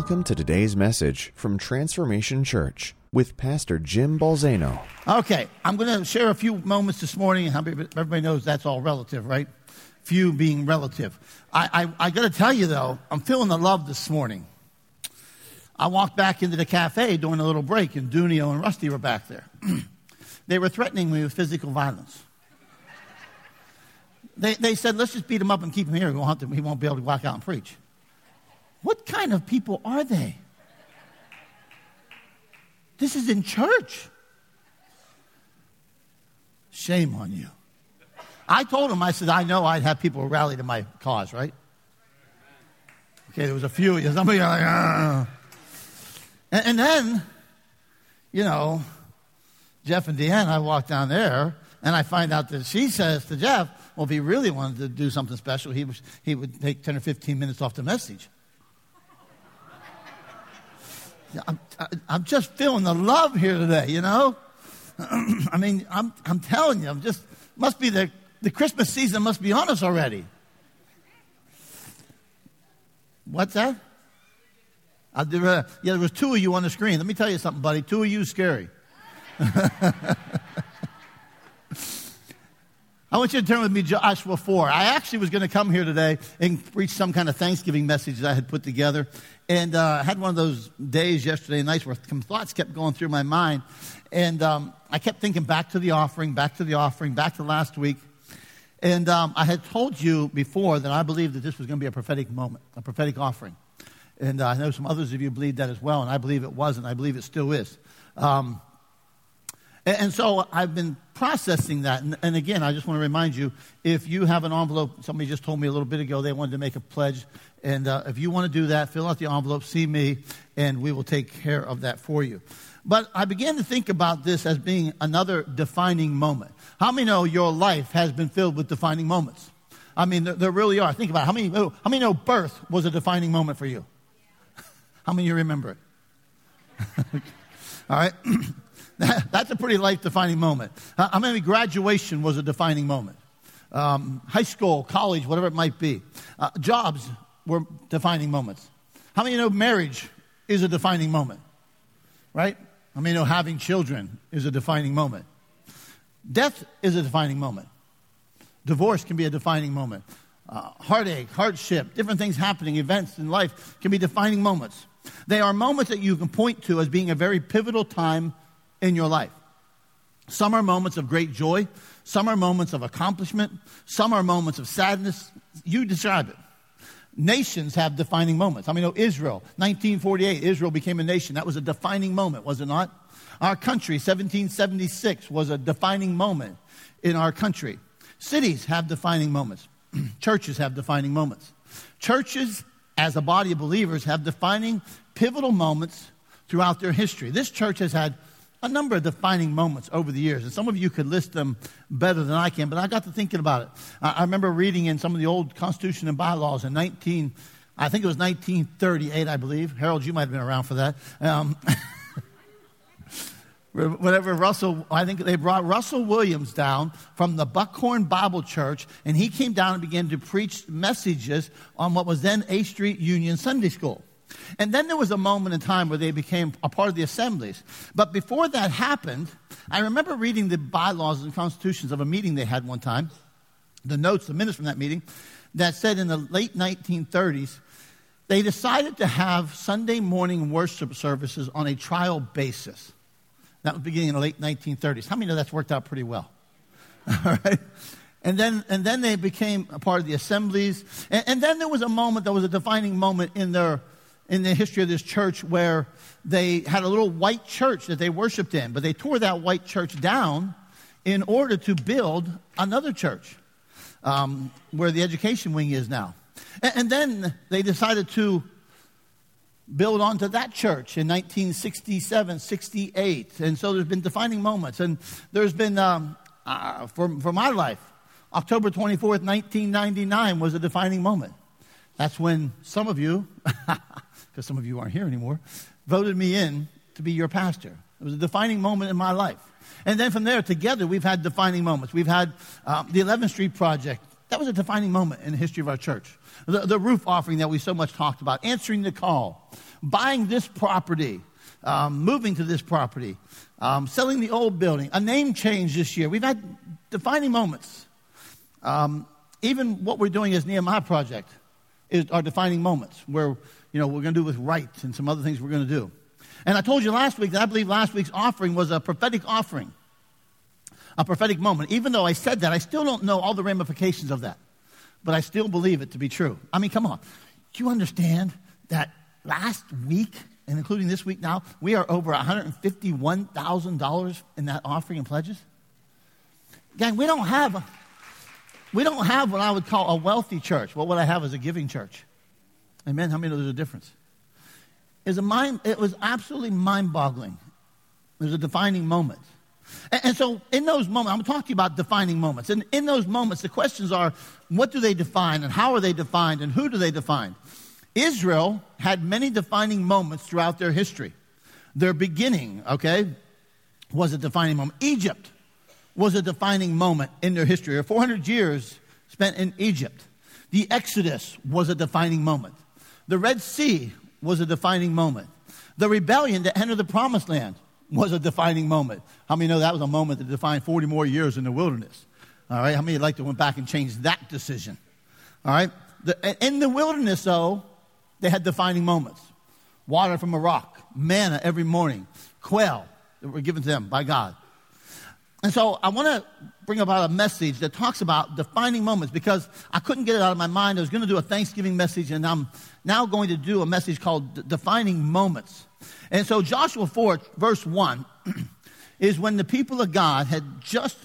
Welcome to today's message from Transformation Church with Pastor Jim Balzano. Okay, I'm going to share a few moments this morning. Everybody knows that's all relative, right? Few being relative. I, I, I got to tell you, though, I'm feeling the love this morning. I walked back into the cafe during a little break, and Dunio and Rusty were back there. they were threatening me with physical violence. They, they said, let's just beat him up and keep him here. We'll to, he won't be able to walk out and preach. What kind of people are they? This is in church. Shame on you. I told him, I said, I know I'd have people rally to my cause, right? Okay, there was a few. Somebody like, ah. And, and then, you know, Jeff and Deanne, I walk down there and I find out that she says to Jeff, well, if he really wanted to do something special, he, was, he would take 10 or 15 minutes off the message. I'm, I'm just feeling the love here today, you know? I mean, I'm, I'm telling you, I'm just, must be the, the Christmas season must be on us already. What's that? There, uh, yeah, there was two of you on the screen. Let me tell you something, buddy. Two of you scary. I want you to turn with me Joshua 4. I actually was going to come here today and preach some kind of Thanksgiving message that I had put together. And uh, I had one of those days yesterday nights where some thoughts kept going through my mind. And um, I kept thinking back to the offering, back to the offering, back to last week. And um, I had told you before that I believed that this was going to be a prophetic moment, a prophetic offering. And uh, I know some others of you believed that as well, and I believe it was, and I believe it still is. Um, and, and, so I've been processing that. And, and, again, I just want to remind you if you have an envelope, somebody just told me a little bit ago they wanted to make a pledge. And uh, if you want to do that, fill out the envelope, see me, and we will take care of that for you. But I began to think about this as being another defining moment. How many know your life has been filled with defining moments? I mean, there, there really are. Think about it. How many, how many know birth was a defining moment for you? How many of you remember it? All right. That's a pretty life defining moment. How many graduation was a defining moment? Um, high school, college, whatever it might be. Uh, jobs were defining moments. How many know marriage is a defining moment? Right? How many know having children is a defining moment? Death is a defining moment. Divorce can be a defining moment. Uh, heartache, hardship, different things happening, events in life can be defining moments. They are moments that you can point to as being a very pivotal time in your life. Some are moments of great joy, some are moments of accomplishment, some are moments of sadness. You describe it. Nations have defining moments. I mean, know Israel, 1948, Israel became a nation. That was a defining moment, was it not? Our country, 1776, was a defining moment in our country. Cities have defining moments. Churches have defining moments. Churches, as a body of believers, have defining, pivotal moments throughout their history. This church has had a number of defining moments over the years, and some of you could list them better than I can, but I got to thinking about it. I, remember reading in some of the old Constitution and bylaws in 19, I think it was 1938, I believe. Harold, you might have been around for that. Um, whatever Russell, I think they brought Russell Williams down from the Buckhorn Bible Church, and he came down and began to preach messages on what was then A Street Union Sunday School. And then there was a moment in time where they became a part of the assemblies. But before that happened, I remember reading the bylaws and constitutions of a meeting they had one time, the notes, the minutes from that meeting, that said in the late 1930s, they decided to have Sunday morning worship services on a trial basis. That was beginning in the late 1930s. How many know that's worked out pretty well? All right. And then, and then they became a part of the assemblies. And, and then there was a moment, there was a defining moment in their in the history of this church where they had a little white church that they worshiped in, but they tore that white church down in order to build another church um, where the education wing is now. And, and, then they decided to build onto that church in 1967, 68. And so there's been defining moments. And there's been, um, uh, for, for my life, October 24th, 1999 was a defining moment. That's when some of you, because some of you aren't here anymore, voted me in to be your pastor. It was a defining moment in my life. And then from there, together, we've had defining moments. We've had um, the 11th Street Project that was a defining moment in the history of our church. The, the roof offering that we so much talked about, answering the call, buying this property, um, moving to this property, um, selling the old building, a name change this year. We've had defining moments. Um, even what we're doing as Nehemiah Project is our defining moments where, you know, we're going to do with rights and some other things we're going to do. And I told you last week that I believe last week's offering was a prophetic offering, a prophetic moment. Even though I said that, I still don't know all the ramifications of that. But I still believe it to be true. I mean, come on. Do you understand that last week, and including this week now, we are over $151,000 in that offering and pledges? Gang, we don't have A, we don't have what I would call a wealthy church. What would I have is a giving church. Amen. How many know there's a difference? Is a mind, it was absolutely mind boggling. It was a defining moment. And, and, so, in those moments, I'm talking about defining moments. And in those moments, the questions are what do they define, and how are they defined, and who do they define? Israel had many defining moments throughout their history. Their beginning, okay, was a defining moment. Egypt was a defining moment in their history. Or 400 years spent in Egypt. The Exodus was a defining moment. The Red Sea was a defining moment. The rebellion to enter the promised land was a defining moment. How many know that was a moment that defined 40 more years in the wilderness? All right. How many like to went back and change that decision? All right. The, in the wilderness, though, they had defining moments. Water from a rock, manna every morning, quail that were given to them by God. And so I want to bring about a message that talks about defining moments because I couldn't get it out of my mind. I was going to do a Thanksgiving message, and I'm now going to do a message called Defining Moments. And so Joshua 4, verse 1, is when the people of God had just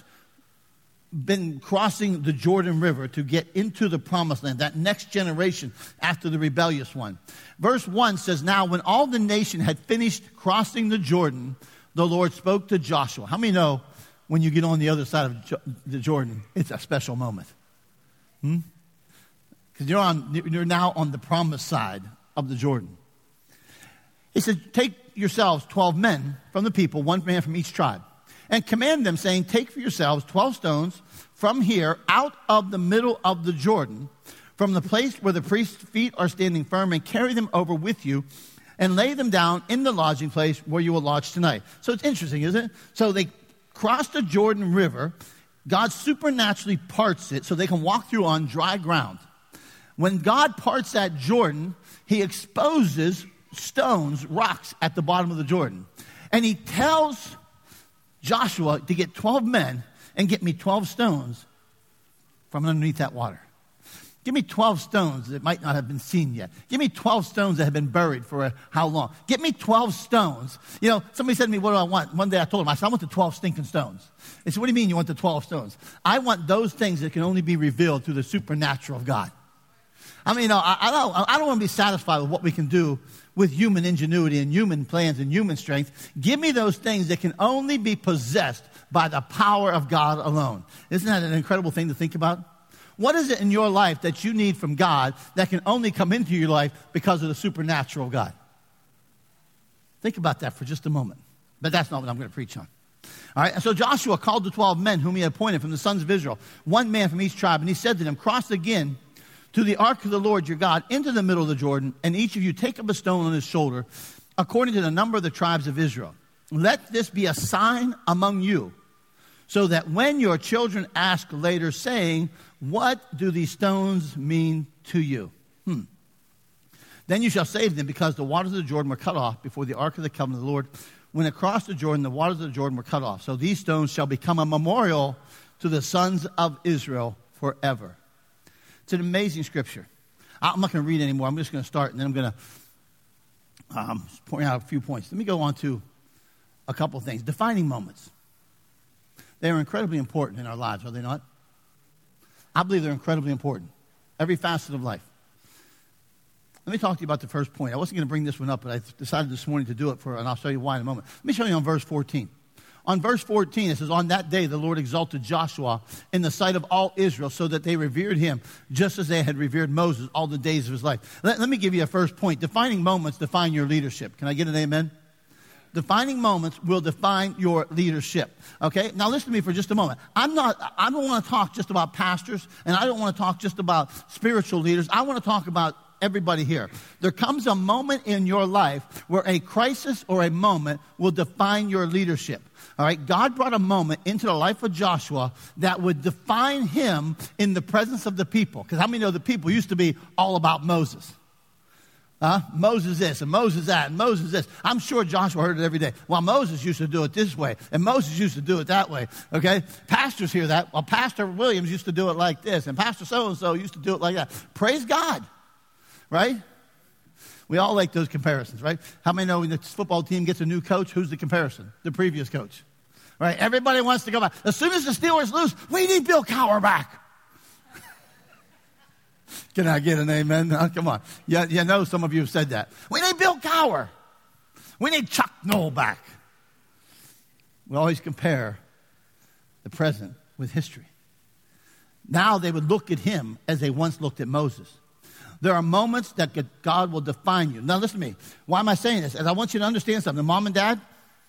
been crossing the Jordan River to get into the promised land, that next generation after the rebellious one. Verse 1 says, Now, when all the nation had finished crossing the Jordan, the Lord spoke to Joshua. How many know when you get on the other side of the Jordan, it's a special moment? Hmm? Because you're, on, you're now on the promised side of the Jordan. He said, Take yourselves 12 men from the people, one man from each tribe, and command them, saying, Take for yourselves 12 stones from here out of the middle of the Jordan, from the place where the priest's feet are standing firm, and carry them over with you, and lay them down in the lodging place where you will lodge tonight. So it's interesting, isn't it? So they cross the Jordan River. God supernaturally parts it so they can walk through on dry ground. When God parts that Jordan, he exposes stones, rocks at the bottom of the Jordan. And he tells Joshua to get 12 men and get me 12 stones from underneath that water. Give me 12 stones that might not have been seen yet. Give me 12 stones that have been buried for a, how long? Get me 12 stones. You know, somebody said to me, What do I want? One day I told him, I said, I want the 12 stinking stones. They said, What do you mean you want the 12 stones? I want those things that can only be revealed through the supernatural of God. I mean, you know, I, I don't, I don't want to be satisfied with what we can do with human ingenuity and human plans and human strength. Give me those things that can only be possessed by the power of God alone. Isn't that an incredible thing to think about? What is it in your life that you need from God that can only come into your life because of the supernatural God? Think about that for just a moment. But that's not what I'm going to preach on. All right, and so Joshua called the 12 men whom he had appointed from the sons of Israel, one man from each tribe, and he said to them, Cross again to the ark of the Lord your God into the middle of the Jordan, and each of you take up a stone on his shoulder, according to the number of the tribes of Israel. Let this be a sign among you, so that when your children ask later, saying, What do these stones mean to you? Hmm. Then you shall say to them, Because the waters of the Jordan were cut off before the ark of the covenant of the Lord. When across the Jordan, the waters of the Jordan were cut off. So these stones shall become a memorial to the sons of Israel forever. It's an amazing scripture. I'm not going to read anymore. I'm just going to start and then I'm going to um, point out a few points. Let me go on to a couple of things. Defining moments. They are incredibly important in our lives, are they not? I believe they're incredibly important. Every facet of life. Let me talk to you about the first point. I wasn't going to bring this one up, but I decided this morning to do it for, and I'll show you why in a moment. Let me show you on verse 14. On verse 14, it says, On that day the Lord exalted Joshua in the sight of all Israel so that they revered him just as they had revered Moses all the days of his life. Let, let me give you a first point. Defining moments define your leadership. Can I get an amen? Defining moments will define your leadership. Okay? Now listen to me for just a moment. I'm not, I don't want to talk just about pastors, and I don't want to talk just about spiritual leaders. I want to talk about everybody here. There comes a moment in your life where a crisis or a moment will define your leadership. All right, God brought a moment into the life of Joshua that would define him in the presence of the people. Because how many know the people used to be all about Moses? Huh? Moses this and Moses that and Moses this. I'm sure Joshua heard it every day. Well, Moses used to do it this way and Moses used to do it that way. Okay? Pastors hear that. Well, Pastor Williams used to do it like this and Pastor so and so used to do it like that. Praise God. Right? We all like those comparisons, right? How many know when the football team gets a new coach, who's the comparison? The previous coach. Right? Everybody wants to go back. As soon as the Steelers lose, we need Bill Cowher back. Can I get an amen? Oh, come on. You, you know some of you have said that. We need Bill Cowher. We need Chuck Noll back. We always compare the present with history. Now they would look at him as they once looked at Moses. There are moments that God will define you. Now, listen to me. Why am I saying this? As I want you to understand something. Mom and dad,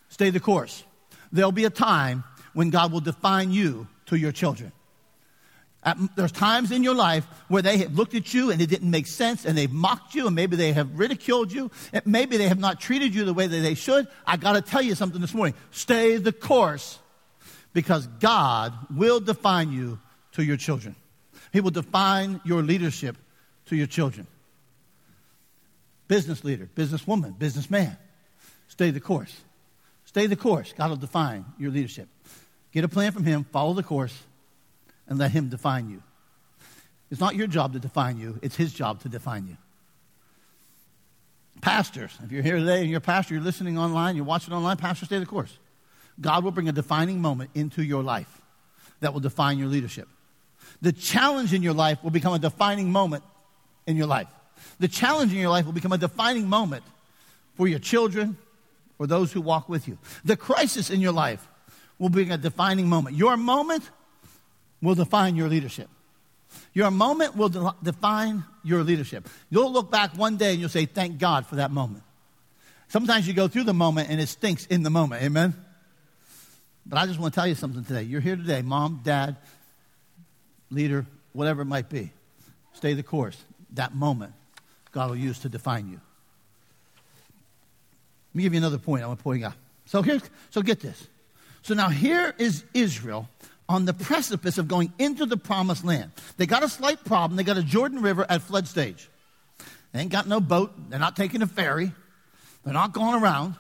stay the course. There'll be a time when God will define you to your children. At, there's times in your life where they have looked at you and it didn't make sense and they've mocked you and maybe they have ridiculed you and maybe they have not treated you the way that they should. I got to tell you something this morning. Stay the course because God will define you to your children. He will define your leadership to your children. Business leader, businesswoman, businessman. Stay the course. Stay the course. God will define your leadership. Get a plan from Him, follow the course, and let Him define you. It's not your job to define you, it's His job to define you. Pastors, if you're here today and you're a pastor, you're listening online, you're watching online, pastor, stay the course. God will bring a defining moment into your life that will define your leadership. The challenge in your life will become a defining moment in your life. The challenge in your life will become a defining moment for your children or those who walk with you. The crisis in your life will be a defining moment. Your moment will define your leadership. Your moment will de- define your leadership. You'll look back one day and you'll say, Thank God for that moment. Sometimes you go through the moment and it stinks in the moment. Amen? But I just want to tell you something today. You're here today, mom, dad, leader, whatever it might be. Stay the course that moment God will use to define you. Let me give you another point I want to point out. So here, so get this. So now here is Israel on the precipice of going into the promised land. They got a slight problem. They got a Jordan River at flood stage. They ain't got no boat. They're not taking a ferry. They're not going around.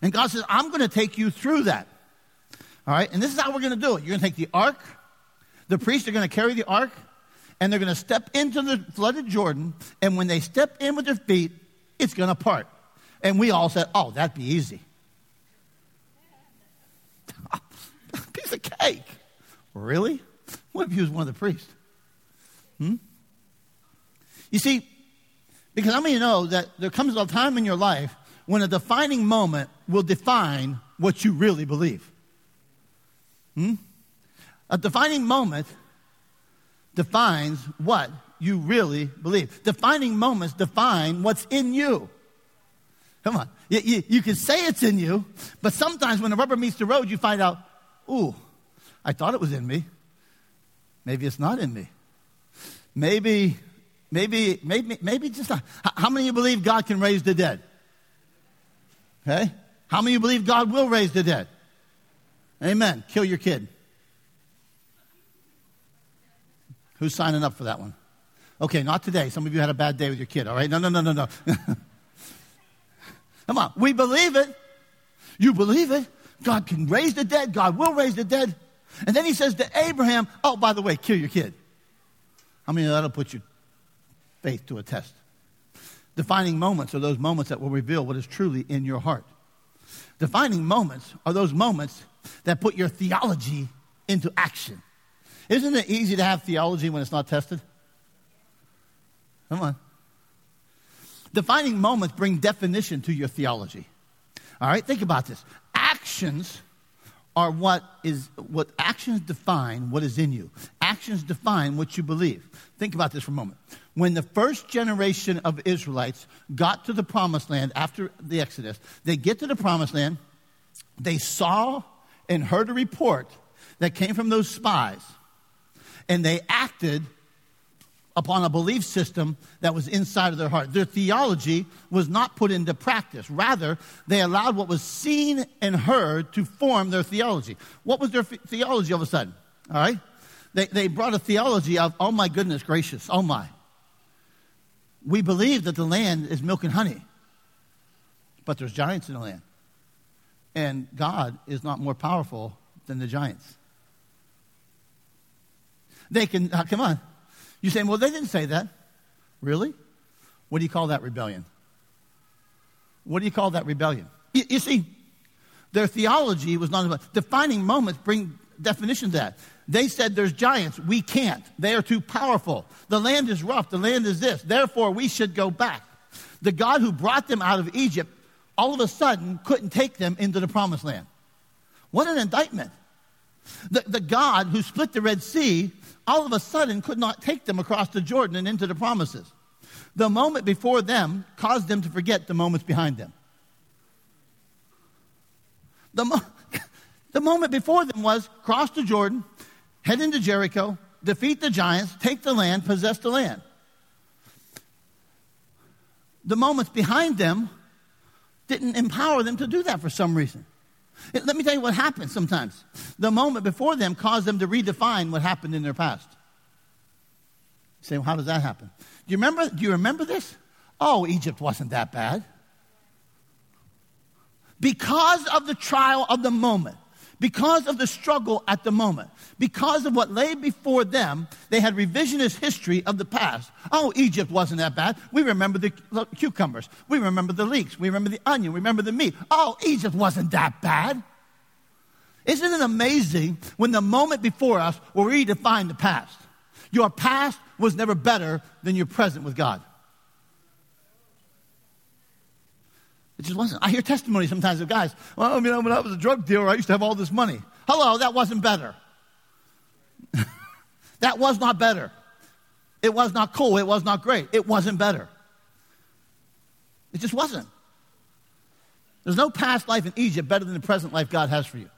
And God says, I'm going to take you through that. All right? And this is how we're going to do it. You're going to take the ark. The priests are going to carry the ark and they're going to step into the flooded Jordan, and when they step in with their feet, it's going to part. And we all said, oh, that'd be easy. Piece of cake. Really? What if you was one of the priests? Hmm? You see, because I how many know that there comes a time in your life when a defining moment will define what you really believe? Hmm? A defining moment defines what you really believe. Defining moments define what's in you. Come on. You, you, you, can say it's in you, but sometimes when the rubber meets the road, you find out, ooh, I thought it was in me. Maybe it's not in me. Maybe, maybe, maybe, maybe just not. How many of you believe God can raise the dead? Okay? How many of you believe God will raise the dead? Amen. Kill your kid. Who's signing up for that one? Okay, not today. Some of you had a bad day with your kid, all right? No, no, no, no, no. Come on. We believe it. You believe it. God can raise the dead. God will raise the dead. And then he says to Abraham, oh, by the way, kill your kid. Many of that'll put your faith to a test? Defining moments are those moments that will reveal what is truly in your heart. Defining moments are those moments that put your theology into action. Isn't it easy to have theology when it's not tested? Come on. Defining moments bring definition to your theology. All right, think about this. Actions are what is what actions define what is in you. actions define what you believe. Think about this for a moment. When the first generation of Israelites got to the promised land after the Exodus, they get to the promised land, they saw and heard a report that came from those spies, and they acted upon a belief system that was inside of their heart. Their theology was not put into practice. Rather, they allowed what was seen and heard to form their theology. What was their theology all of a sudden? All right? They, they brought a theology of, oh my goodness gracious, oh my. We believe that the land is milk and honey, but there's giants in the land. And God is not more powerful than the giants. They can, come on. You say, well, they didn't say that. Really? What do you call that rebellion? What do you call that rebellion? You, you see, their theology was not about defining moments bring definition to that. They said there's giants. We can't. They are too powerful. The land is rough. The land is this. Therefore, we should go back. The God who brought them out of Egypt all of a sudden couldn't take them into the promised land. What an indictment. The, the God who split the Red Sea all of a sudden could not take them across the Jordan and into the promises. The moment before them caused them to forget the moments behind them. The, mo- the moment before them was cross the Jordan, head into Jericho, defeat the giants, take the land, possess the land. The moments behind them didn't empower them to do that for some reason. Let me tell you what happens sometimes. The moment before them caused them to redefine what happened in their past. You say, well, how does that happen? Do you remember, do you remember this? Oh, Egypt wasn't that bad. Because of the trial of the moment, because of the struggle at the moment, because of what lay before them, they had revisionist history of the past. Oh, Egypt wasn't that bad. We remember the cucumbers. We remember the leeks. We remember the onion. We remember the meat. Oh, Egypt wasn't that bad. Isn't it amazing when the moment before us will redefine the past? Your past was never better than your present with God. It just wasn't. I hear testimonies sometimes of guys, well, I mean, when I was a drug dealer, I used to have all this money. Hello, that wasn't better. that was not better. It was not cool. It was not great. It wasn't better. It just wasn't. There's no past life in Egypt better than the present life God has for you.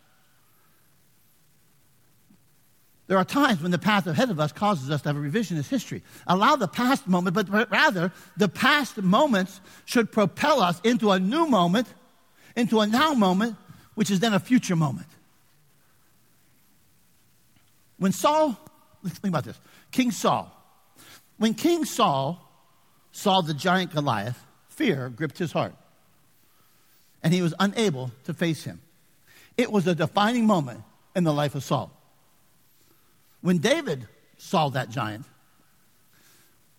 There are times when the path ahead of us causes us to have a revisionist history. Allow the past moment, but rather, the past moments should propel us into a new moment, into a now moment, which is then a future moment. When Saul, let's think about this King Saul, when King Saul saw the giant Goliath, fear gripped his heart, and he was unable to face him. It was a defining moment in the life of Saul. When David saw that giant,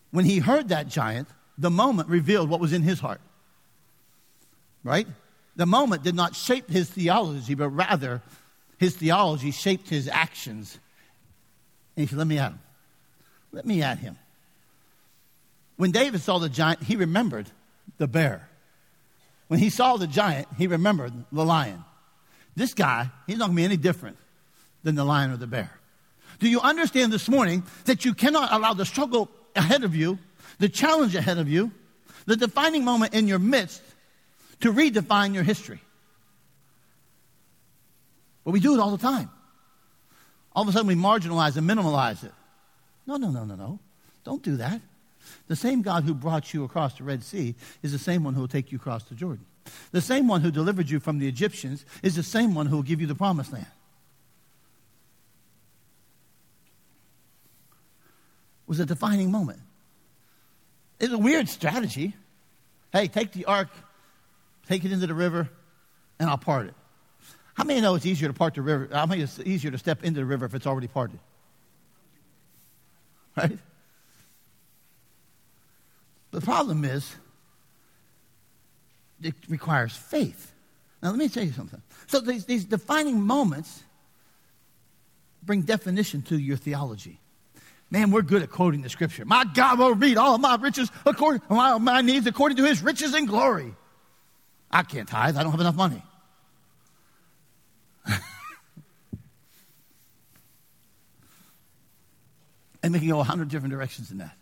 when he heard that giant, the moment revealed what was in his heart. Right? The moment did not shape his theology, but rather his theology shaped his actions. And he said, Let me at him. Let me at him. When David saw the giant, he remembered the bear. When he saw the giant, he remembered the lion. This guy, he's not going to be any different than the lion or the bear. Do you understand this morning that you cannot allow the struggle ahead of you, the challenge ahead of you, the defining moment in your midst to redefine your history? But we do it all the time. All of a sudden we marginalize and minimalize it. No, no, no, no, no. Don't do that. The same God who brought you across the Red Sea is the same one who will take you across the Jordan. The same one who delivered you from the Egyptians is the same one who will give you the promised land. Was a defining moment. It's a weird strategy. Hey, take the ark, take it into the river, and I'll part it. How many know it's easier to part the river? How many it's easier to step into the river if it's already parted? Right? The problem is, it requires faith. Now, let me tell you something. So, these, these defining moments bring definition to your theology. Man, we're good at quoting the scripture. My God will meet all my riches according my, my needs according to his riches and glory. I can't tithe, I don't have enough money. And we can go a hundred different directions in that.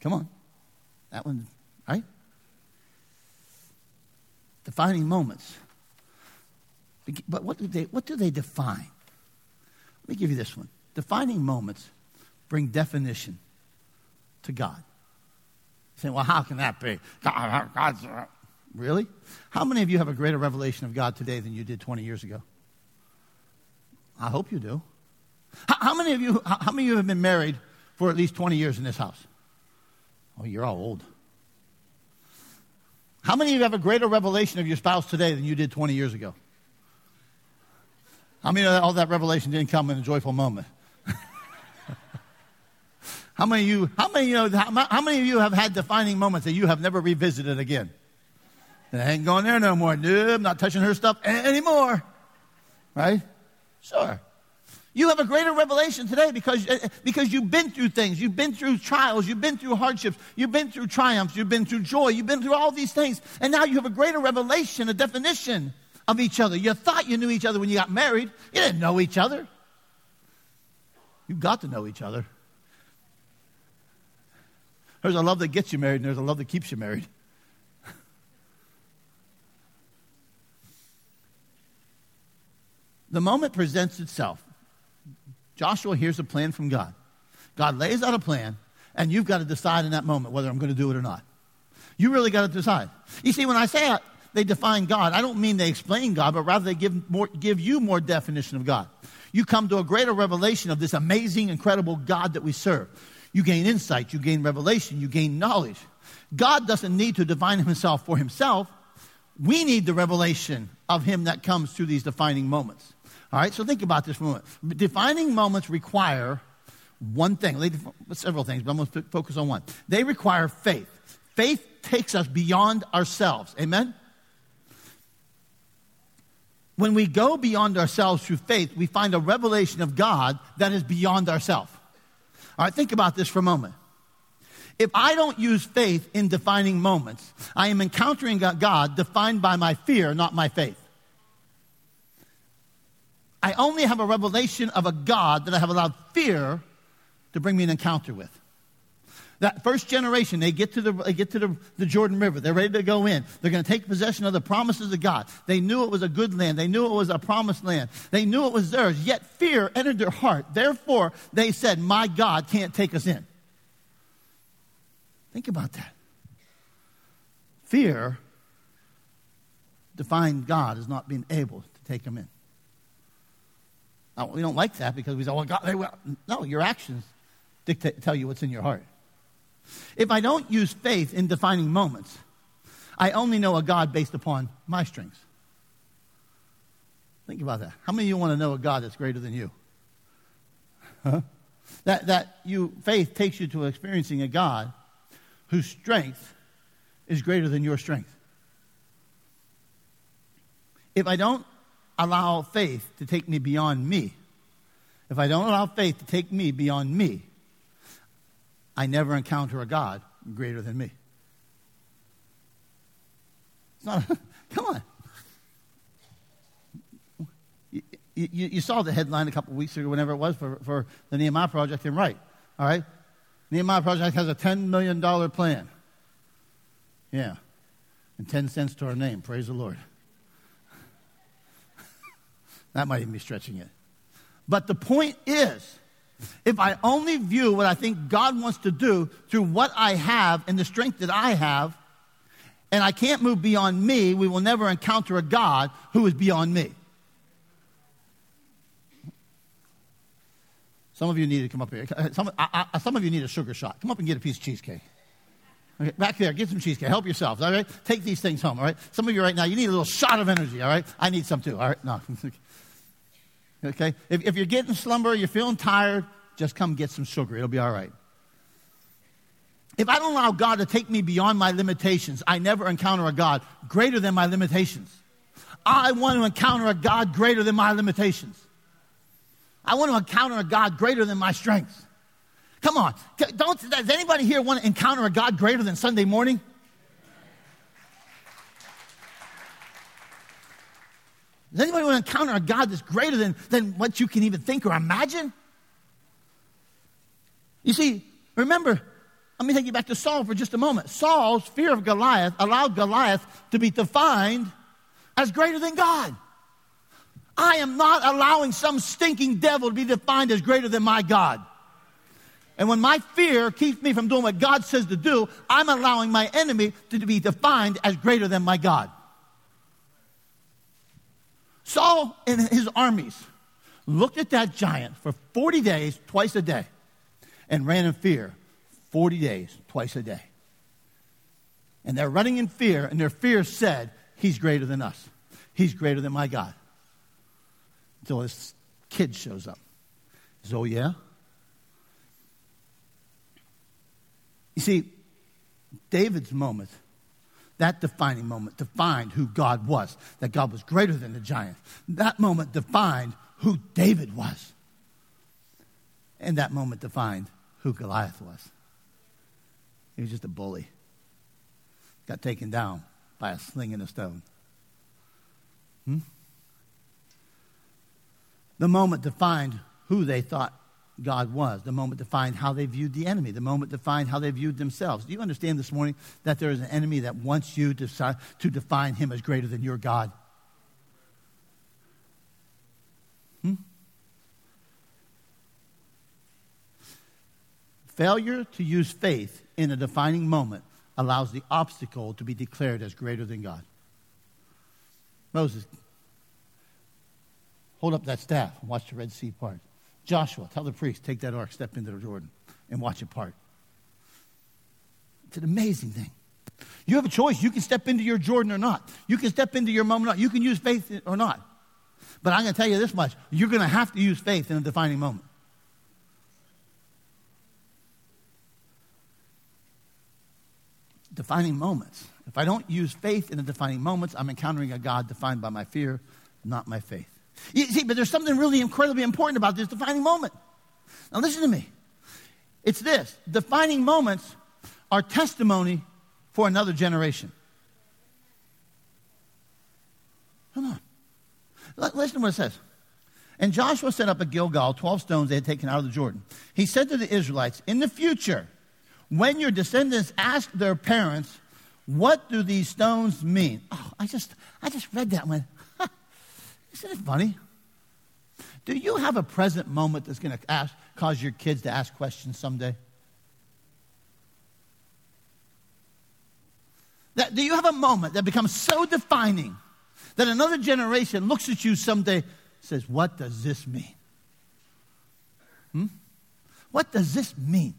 Come on. That one, right? Defining moments. But what do they, what do they define? Let me give you this one. Defining moments bring definition to God. Saying, well, how can that be? God, God's. Really? How many of you have a greater revelation of God today than you did 20 years ago? I hope you do. How, how many of you, how, how many of you have been married for at least 20 years in this house? Oh, you're all old. How many of you have a greater revelation of your spouse today than you did 20 years ago? How many of all that revelation didn't come in a joyful moment? How many of you, how many, you know, how, many of you have had defining moments that you have never revisited again? And I ain't going there no more. No, I'm not touching her stuff anymore. Right? Sure. You have a greater revelation today because, eh, eh, because you've been through things. You've been through trials. You've been through hardships. You've been through triumphs. You've been through joy. You've been through all these things. And now you have a greater revelation, a definition of each other. You thought you knew each other when you got married. You didn't know each other. You got to know each other. There's a love that gets you married, and there's a love that keeps you married. the moment presents itself. Joshua hears a plan from God. God lays out a plan, and you've got to decide in that moment whether I'm going to do it or not. You really got to decide. You see, when I say they define God, I don't mean they explain God, but rather they give, more, give you more definition of God. You come to a greater revelation of this amazing, incredible God that we serve. You gain insight, you gain revelation, you gain knowledge. God doesn't need to define himself for himself. We need the revelation of him that comes through these defining moments. All right, so think about this for a moment. Defining moments require one thing, several things, but I'm going to focus on one. They require faith. Faith takes us beyond ourselves. Amen? When we go beyond ourselves through faith, we find a revelation of God that is beyond ourselves. All right, think about this for a moment. If I don't use faith in defining moments, I am encountering God defined by my fear, not my faith. I only have a revelation of a God that I have allowed fear to bring me an encounter with. That first generation, they get to the, they get to the, the Jordan River. They're ready to go in. They're going to take possession of the promises of God. They knew it was a good land. They knew it was a promised land. They knew it was theirs. Yet fear entered their heart. Therefore, they said, My God can't take us in. Think about that. Fear defined God as not being able to take them in. Now, we don't like that because we say, well, God, they will. No, your actions dictate, tell you what's in your heart. If I don't use faith in defining moments, I only know a God based upon my strengths. Think about that. How many of you want to know a God that's greater than you? Huh? That, that you, faith takes you to experiencing a God whose strength is greater than your strength. If I don't allow faith to take me beyond me, if I don't allow faith to take me beyond me, I never encounter a God greater than me. It's not, a, come on. You, you, you, saw the headline a couple weeks ago, whenever it was, for, for the Nehemiah Project in Wright. All right? Nehemiah Project has a $10 million plan. Yeah. And 10 cents to our name. Praise the Lord. That might even be stretching it. But the point is, if I only view what I think God wants to do through what I have and the strength that I have, and I can't move beyond me, we will never encounter a God who is beyond me. Some of you need to come up here. Some, I, I, some of you need a sugar shot. Come up and get a piece of cheesecake. Okay, back there, get some cheesecake. Help yourselves, all right? Take these things home, all right? Some of you right now, you need a little shot of energy, all right? I need some too, all right? No. Okay? If, if you're getting slumber, you're feeling tired, just come get some sugar. It'll be all right. If I don't allow God to take me beyond my limitations, I never encounter a God greater than my limitations. I want to encounter a God greater than my limitations. I want to encounter a God greater than my strengths. Come on. Don't, does anybody here want to encounter a God greater than Sunday morning? Does anybody want to encounter a God that's greater than, than what you can even think or imagine? You see, remember, let me take you back to Saul for just a moment. Saul's fear of Goliath allowed Goliath to be defined as greater than God. I am not allowing some stinking devil to be defined as greater than my God. And when my fear keeps me from doing what God says to do, I'm allowing my enemy to be defined as greater than my God. Saul and his armies looked at that giant for 40 days, twice a day, and ran in fear 40 days, twice a day. And they're running in fear, and their fear said, He's greater than us. He's greater than my God. Until this kid shows up. He says, Oh, yeah? You see, David's moment, that defining moment, defined who God was, that God was greater than the giant. That moment defined who David was. And that moment defined who Goliath was. He was just a bully. Got taken down by a sling and a stone. Hmm? The moment defined who they thought God was. The moment defined how they viewed the enemy. The moment defined how they viewed themselves. Do you understand this morning that there is an enemy that wants you to, to define him as greater than your God? Hmm? Failure to use faith in a defining moment allows the obstacle to be declared as greater than God. Moses, hold up that staff and watch the Red Sea part. Joshua, tell the priest, take that ark, step into the Jordan, and watch it part. It's an amazing thing. You have a choice. You can step into your Jordan or not. You can step into your moment or not. You can use faith or not. But I'm going to tell you this much you're going to have to use faith in a defining moment. Defining moments. If I don't use faith in the defining moments, I'm encountering a God defined by my fear, not my faith. You see, but there's something really incredibly important about this defining moment. Now, listen to me. It's this defining moments are testimony for another generation. Come on. Listen to what it says. And Joshua set up at Gilgal 12 stones they had taken out of the Jordan. He said to the Israelites, In the future, when your descendants ask their parents, What do these stones mean? Oh, I just, I just read that one. Isn't it funny? Do you have a present moment that's going to cause your kids to ask questions someday? That, do you have a moment that becomes so defining that another generation looks at you someday says, What does this mean? Hmm? What does this mean?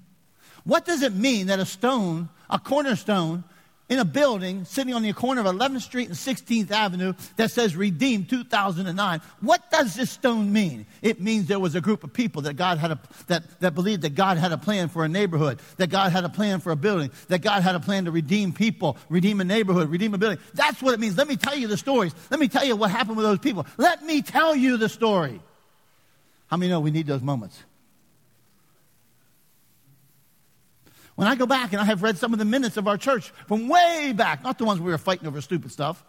What does it mean that a stone, a cornerstone, in a building sitting on the corner of 11th Street and 16th Avenue that says Redeemed 2009. What does this stone mean? It means there was a group of people that God had a, that, that believed that God had a plan for a neighborhood, that God had a plan for a building, that God had a plan to redeem people, redeem a neighborhood, redeem a building. That's what it means. Let me tell you the stories. Let me tell you what happened with those people. Let me tell you the story. How many know we need those moments? When I go back and I have read some of the minutes of our church from way back, not the ones we were fighting over stupid stuff.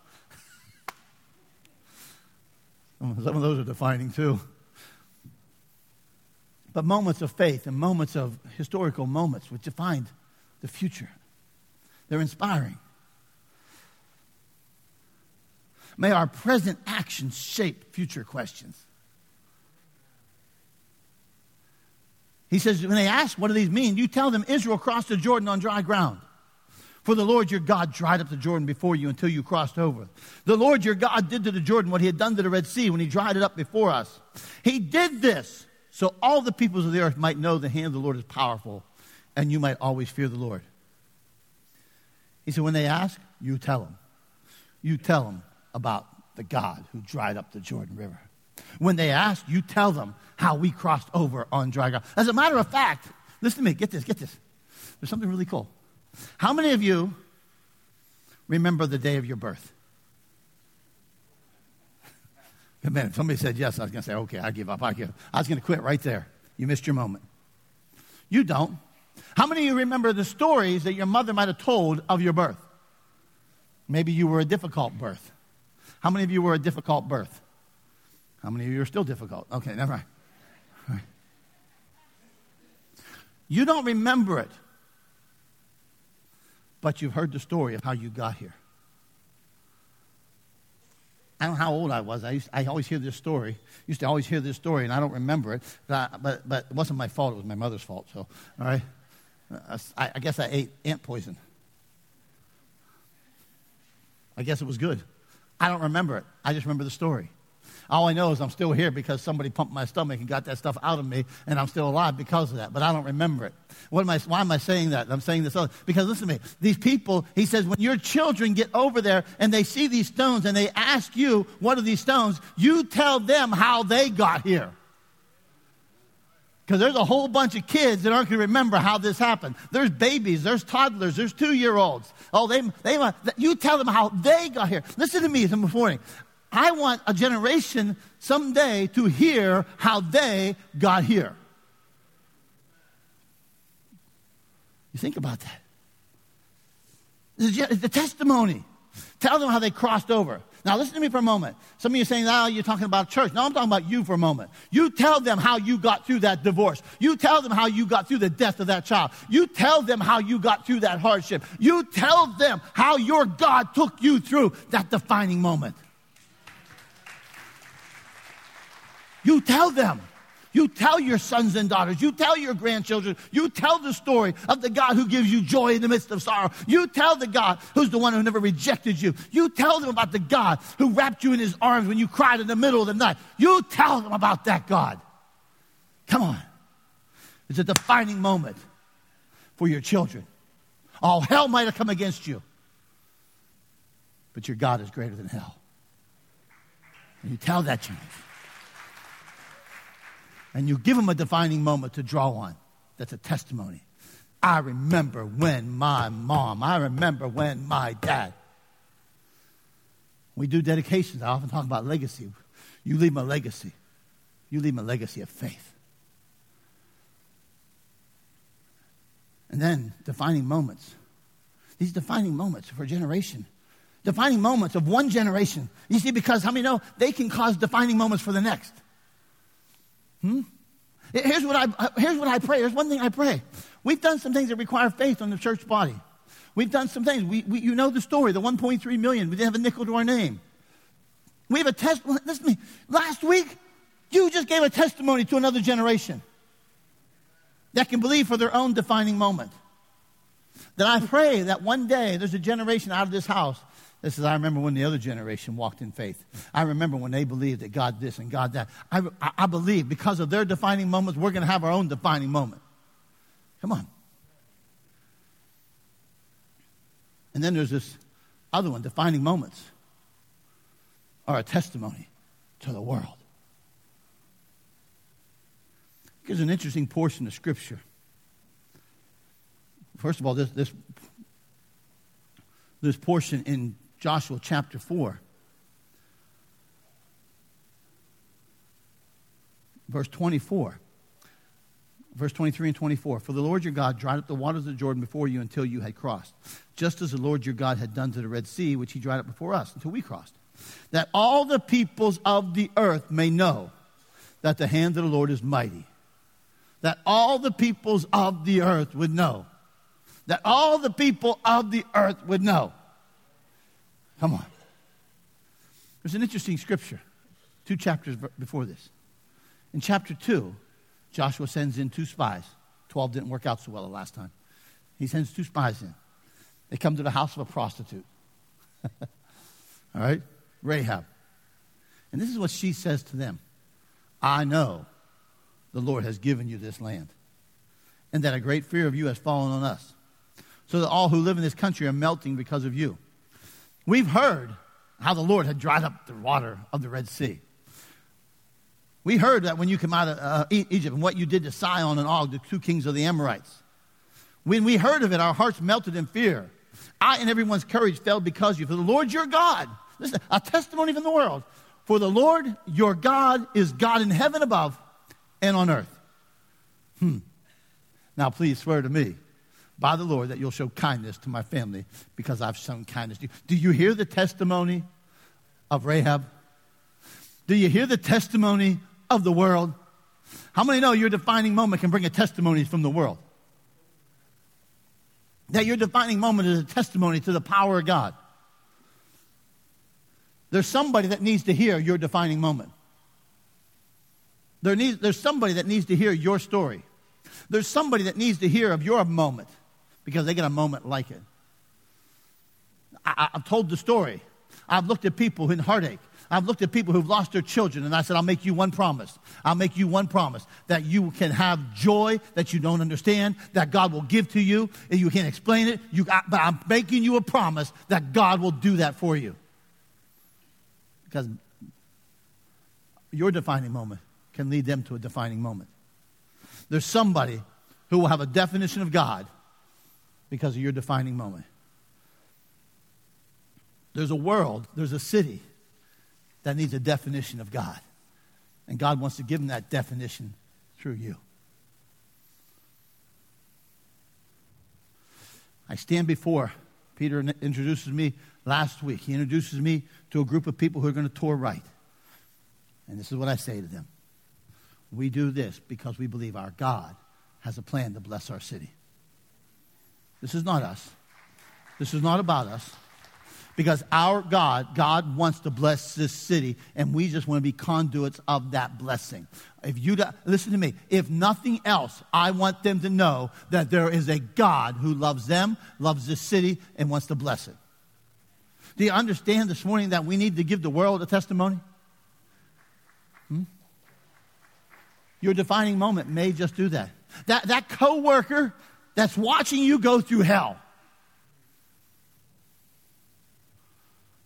some of those are defining too. But moments of faith and moments of historical moments which defined the future. They're inspiring. May our present actions shape future questions. He says, when they ask, what do these mean? You tell them Israel crossed the Jordan on dry ground. For the Lord your God dried up the Jordan before you until you crossed over. The Lord your God did to the Jordan what he had done to the Red Sea when he dried it up before us. He did this so all the peoples of the earth might know the hand of the Lord is powerful and you might always fear the Lord. He said, when they ask, you tell them. You tell them about the God who dried up the Jordan River. When they ask, you tell them how we crossed over on dry ground. As a matter of fact, listen to me, get this, get this. There's something really cool. How many of you remember the day of your birth? Man, if somebody said yes, I was going to say, okay, I give up, I give up. I was going to quit right there. You missed your moment. You don't. How many of you remember the stories that your mother might have told of your birth? Maybe you were a difficult birth. How many of you were a difficult birth? How many of you are still difficult? Okay, never mind. You don't remember it, but you've heard the story of how you got here. I don't know how old I was. I, used, I always hear this story. Used to always hear this story, and I don't remember it. But, I, but, but it wasn't my fault. It was my mother's fault. So, all right. I, I guess I ate ant poison. I guess it was good. I don't remember it. I just remember the story. All I know is I'm still here because somebody pumped my stomach and got that stuff out of me, and I'm still alive because of that. But I don't remember it. What am I, why am I saying that? I'm saying this other, because listen to me. These people, he says, when your children get over there and they see these stones and they ask you, what are these stones? You tell them how they got here. Because there's a whole bunch of kids that aren't going to remember how this happened. There's babies, there's toddlers, there's two year olds. Oh, they, they, you tell them how they got here. Listen to me this morning. I want a generation someday to hear how they got here. You think about that. The testimony. Tell them how they crossed over. Now, listen to me for a moment. Some of you are saying, oh, you're talking about church. No, I'm talking about you for a moment. You tell them how you got through that divorce. You tell them how you got through the death of that child. You tell them how you got through that hardship. You tell them how your God took you through that defining moment. You tell them. You tell your sons and daughters. You tell your grandchildren. You tell the story of the God who gives you joy in the midst of sorrow. You tell the God who's the one who never rejected you. You tell them about the God who wrapped you in his arms when you cried in the middle of the night. You tell them about that God. Come on. It's a defining moment for your children. All hell might have come against you, but your God is greater than hell. And you tell that to me and you give them a defining moment to draw on. That's a testimony. I remember when my mom, I remember when my dad. We do dedications. I often talk about legacy. You leave a legacy. You leave a legacy of faith. And then defining moments. These defining moments for a generation. Defining moments of one generation. You see, because how many know they can cause defining moments for the next? Hmm? Here's what I, here's what I pray. There's one thing I pray. We've done some things that require faith on the church body. We've done some things. We, we, you know the story, the 1.3 million. We didn't have a nickel to our name. We have a test. Listen to me. Last week, you just gave a testimony to another generation that can believe for their own defining moment. That I pray that one day there's a generation out of this house this is, I remember when the other generation walked in faith. I remember when they believed that God this and God that. I, I, believe because of their defining moments, we're going to have our own defining moment. Come on. And then there's this other one, defining moments are a testimony to the world. Here's an interesting portion of Scripture. First of all, this, this, this portion in Joshua chapter 4. Verse 24. Verse 23 and 24. For the Lord your God dried up the waters of the Jordan before you until you had crossed, just as the Lord your God had done to the Red Sea, which he dried up before us until we crossed. That all the peoples of the earth may know that the hand of the Lord is mighty. That all the peoples of the earth would know. That all the people of the earth would know Come on. There's an interesting scripture, two chapters before this. In chapter 2, Joshua sends in two spies. 12 didn't work out so well the last time. He sends two spies in. They come to the house of a prostitute. All right? Rahab. And this is what she says to them I know the Lord has given you this land, and that a great fear of you has fallen on us, so that all who live in this country are melting because of you. We've heard how the Lord had dried up the water of the Red Sea. We heard that when you came out of uh, Egypt and what you did to Sihon and Og, the two kings of the Amorites. When we heard of it, our hearts melted in fear. I and everyone's courage fell because you. For the Lord your God, listen, a testimony from the world. For the Lord your God is God in heaven above and on earth. Hmm. Now please swear to me by the Lord that you'll show kindness to my family because I've shown kindness to you. Do you hear the testimony of Rahab? Do you hear the testimony of the world? How many know your defining moment can bring a testimony from the world? That your defining moment is a testimony to the power of God. There's somebody that needs to hear your defining moment. There needs, there's somebody that needs to hear your story. There's somebody that needs to hear of your moment because they get a moment like it. I, have told the story. I've looked at people in heartache. I've looked at people who've lost their children, and I said, I'll make you one promise. I'll make you one promise that you can have joy that you don't understand, that God will give to you, and you can't explain it. You, but I'm making you a promise that God will do that for you. Because your defining moment can lead them to a defining moment. There's somebody who will have a definition of God because of your defining moment. There's a world, there's a city that needs a definition of God. And God wants to give them that definition through you. I stand before, Peter introduces me last week. He introduces me to a group of people who are going to tour right. And this is what I say to them We do this because we believe our God has a plan to bless our city. This is not us. This is not about us. Because our God, God wants to bless this city, and we just want to be conduits of that blessing. If you listen to me, if nothing else, I want them to know that there is a God who loves them, loves this city, and wants to bless it. Do you understand this morning that we need to give the world a testimony? Hmm? Your defining moment may just do that. That, that coworker that's watching you go through hell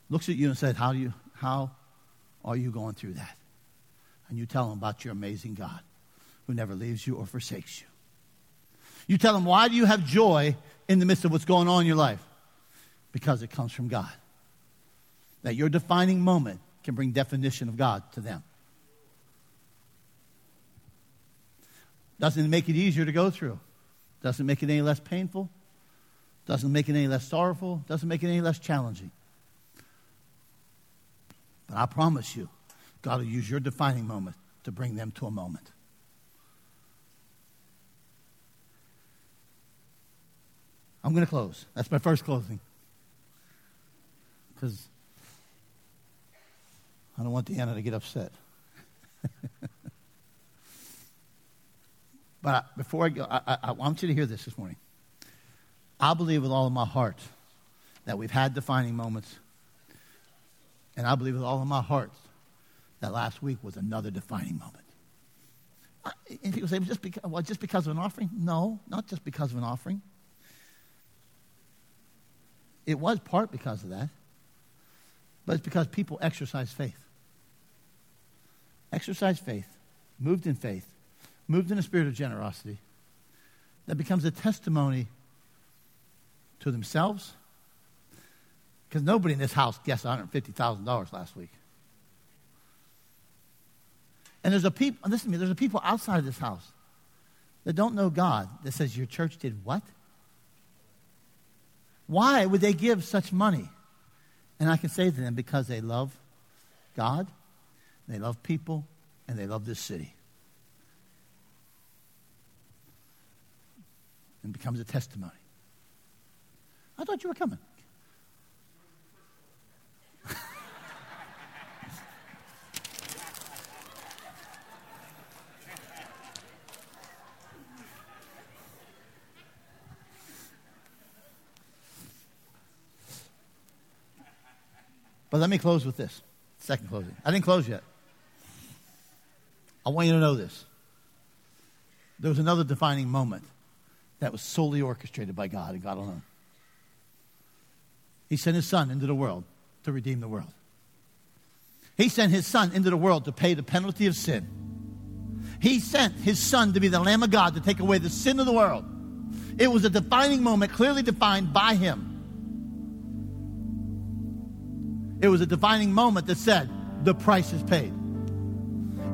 looks at you and says, How, you, how are you going through that? And you tell them about your amazing God who never leaves you or forsakes you. You tell them, Why do you have joy in the midst of what's going on in your life? Because it comes from God. That your defining moment can bring definition of God to them. Doesn't make it easier to go through. Doesn't make it any less painful. Doesn't make it any less sorrowful. Doesn't make it any less challenging. But I promise you, God will use your defining moment to bring them to a moment. I'm going to close. That's my first closing. Because I don't want Deanna to get upset. but before I go, I, I, I want you to hear this this morning. I believe with all of my heart that we've had defining moments and I believe with all of my heart that last week was another defining moment. And people say, just because, well, just because of an offering? No, not just because of an offering. It was part because of that, but it's because people exercise faith. Exercise faith, moved in faith, moved in a spirit of generosity, that becomes a testimony to themselves because nobody in this house guessed $150,000 last week. And there's a people, listen to me, there's a people outside of this house that don't know God that says, Your church did what? Why would they give such money? And I can say to them, because they love God, they love people, and they love this city. And becomes a testimony. I thought you were coming. But let me close with this. Second closing. I didn't close yet. I want you to know this. There was another defining moment that was solely orchestrated by God and God alone. He sent his son into the world to redeem the world. He sent his son into the world to pay the penalty of sin. He sent his son to be the Lamb of God to take away the sin of the world. It was a defining moment, clearly defined by him. It was a defining moment that said, the price is paid.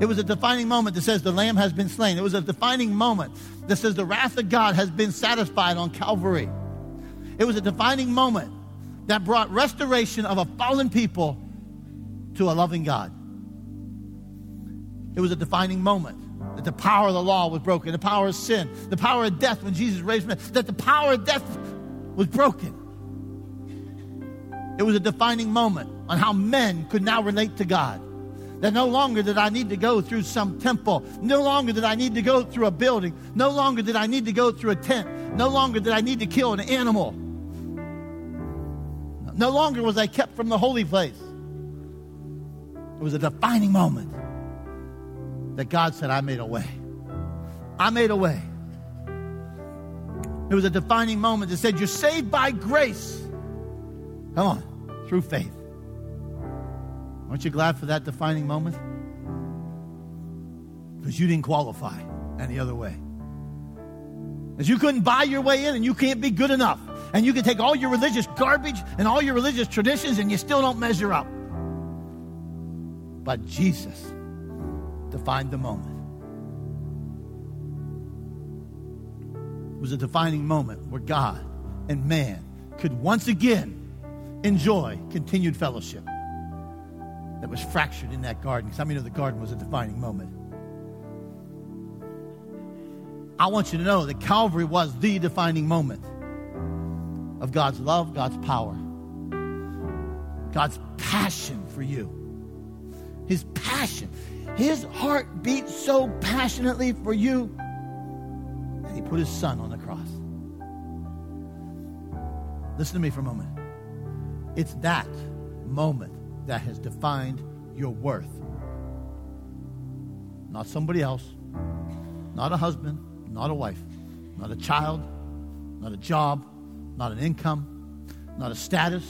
It was a defining moment that says the lamb has been slain. It was a defining moment that says the wrath of God has been satisfied on Calvary. It was a defining moment that brought restoration of a fallen people to a loving God. It was a defining moment that the power of the law was broken, the power of sin, the power of death when Jesus raised from that the power of death was broken. It was a defining moment on how men could now relate to God. That no longer did I need to go through some temple. No longer did I need to go through a building. No longer did I need to go through a tent. No longer did I need to kill an animal. No longer was I kept from the holy place. It was a defining moment that God said, I made a way. I made a way. It was a defining moment that said, You're saved by grace. Come on, through faith. Aren't you glad for that defining moment? Because you didn't qualify any other way. As you couldn't buy your way in and you can't be good enough. And you can take all your religious garbage and all your religious traditions and you still don't measure up. But Jesus defined the moment. It was a defining moment where God and man could once again enjoy continued fellowship that was fractured in that garden. Because I mean, the garden was a defining moment. I want you to know that Calvary was the defining moment of God's love, God's power, God's passion for you. His passion. His heart beat so passionately for you that he put his son on the cross. Listen to me for a moment. It's that moment that has defined your worth. Not somebody else, not a husband, not a wife, not a child, not a job, not an income, not a status.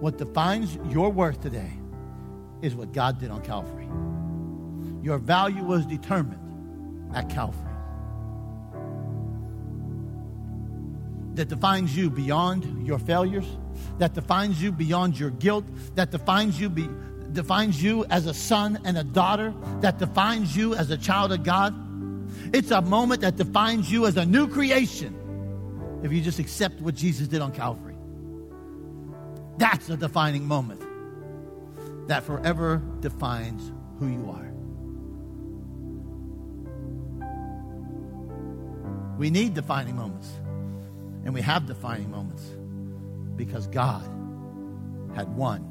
What defines your worth today is what God did on Calvary. Your value was determined at Calvary. That defines you beyond your failures, that defines you beyond your guilt, that defines you be, defines you as a son and a daughter, that defines you as a child of God. It's a moment that defines you as a new creation if you just accept what Jesus did on Calvary. That's a defining moment that forever defines who you are. We need defining moments, and we have defining moments because God had one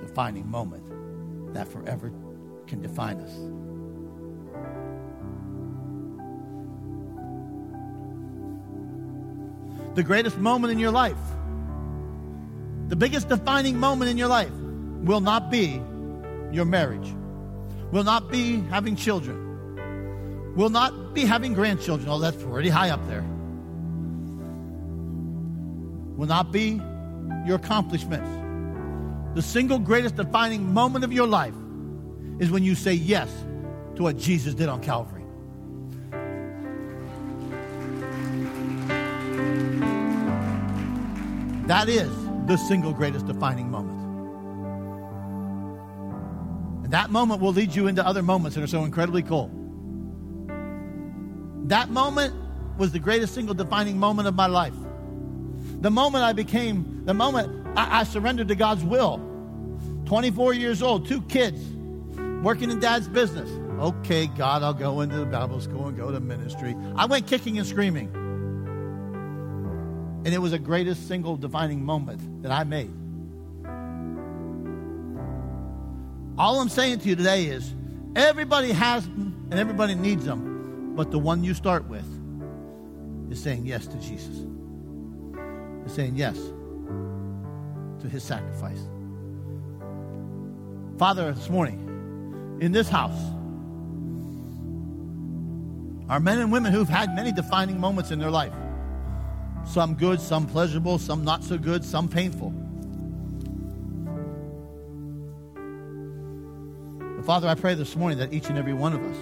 defining moment that forever can define us. The greatest moment in your life, the biggest defining moment in your life, will not be your marriage, will not be having children, will not be having grandchildren. Oh, that's pretty high up there. Will not be your accomplishments. The single greatest defining moment of your life is when you say yes to what Jesus did on Calvary. That is the single greatest defining moment. And that moment will lead you into other moments that are so incredibly cool. That moment was the greatest single defining moment of my life. The moment I became, the moment I, I surrendered to God's will. 24 years old, two kids, working in dad's business. Okay, God, I'll go into the Bible school and go to ministry. I went kicking and screaming. And it was the greatest single defining moment that I made. All I'm saying to you today is everybody has them and everybody needs them, but the one you start with is saying yes to Jesus. Is saying yes to his sacrifice. Father, this morning, in this house, are men and women who've had many defining moments in their life. Some good, some pleasurable, some not so good, some painful. Father, I pray this morning that each and every one of us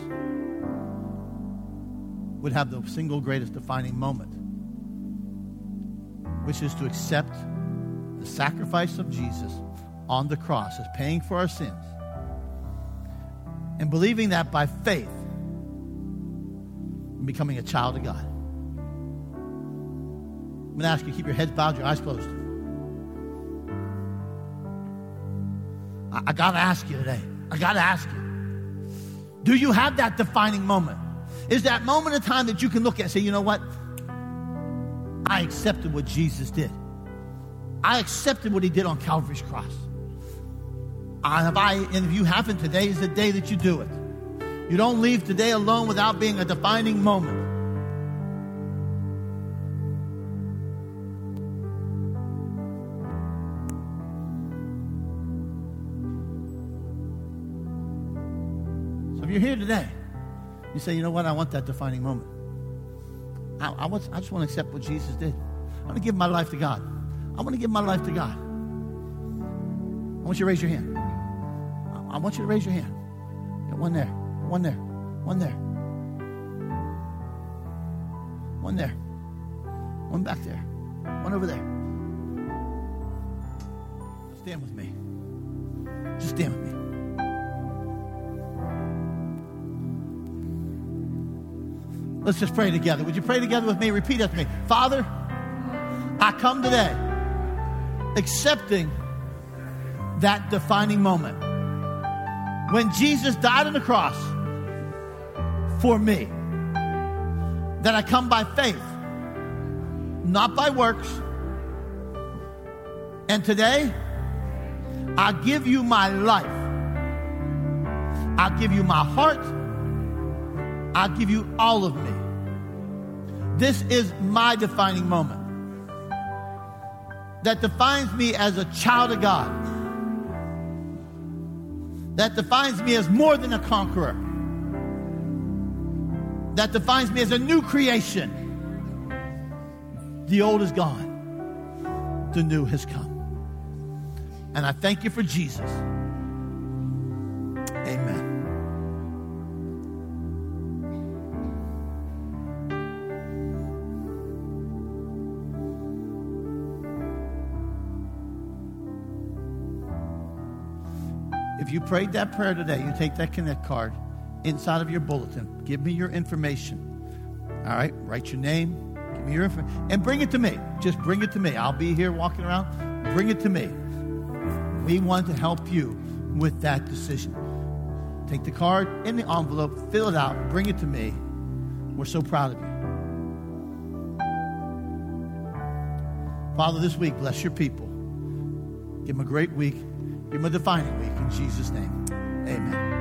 would have the single greatest defining moment, which is to accept the sacrifice of Jesus on the cross as paying for our sins, and believing that by faith, and becoming a child of God. I'm going to ask you to keep your heads bowed, your eyes closed. I, I got to ask you today. I got to ask you do you have that defining moment? Is that moment of time that you can look at and say, you know what? I accepted what Jesus did. I accepted what he did on Calvary's cross. Uh, and if I and if you haven't, today is the day that you do it. You don't leave today alone without being a defining moment. So if you're here today, you say, you know what, I want that defining moment. I, I, want, I just want to accept what Jesus did. I want to give my life to God. I want to give my life to God. I want you to raise your hand. I, want you to raise your hand. One there, one there, one there, one there, one back there, one over there. Stand with me. Just stand with me. Let's just pray together. Would you pray together with me? Repeat after me. Father, I come today accepting that defining moment when Jesus died on the cross for me. That I come by faith, not by works. And today, I give you my life. I give you my heart. I give you all of me. This is my defining moment that defines me as a child of God, that defines me as more than a conqueror, that defines me as a new creation. The old is gone, the new has come. And I thank you for Jesus. Amen. You prayed that prayer today, you take that Connect card inside of your bulletin. Give me your information. All right, write your name, give me your info, and bring it to me. Just bring it to me. I'll be here walking around. Bring it to me. We want to help you with that decision. Take the card in the envelope, fill it out, bring it to me. We're so proud of you. Father, this week, bless your people. Give them a great week. Them a defining week. In Jesus' name, amen.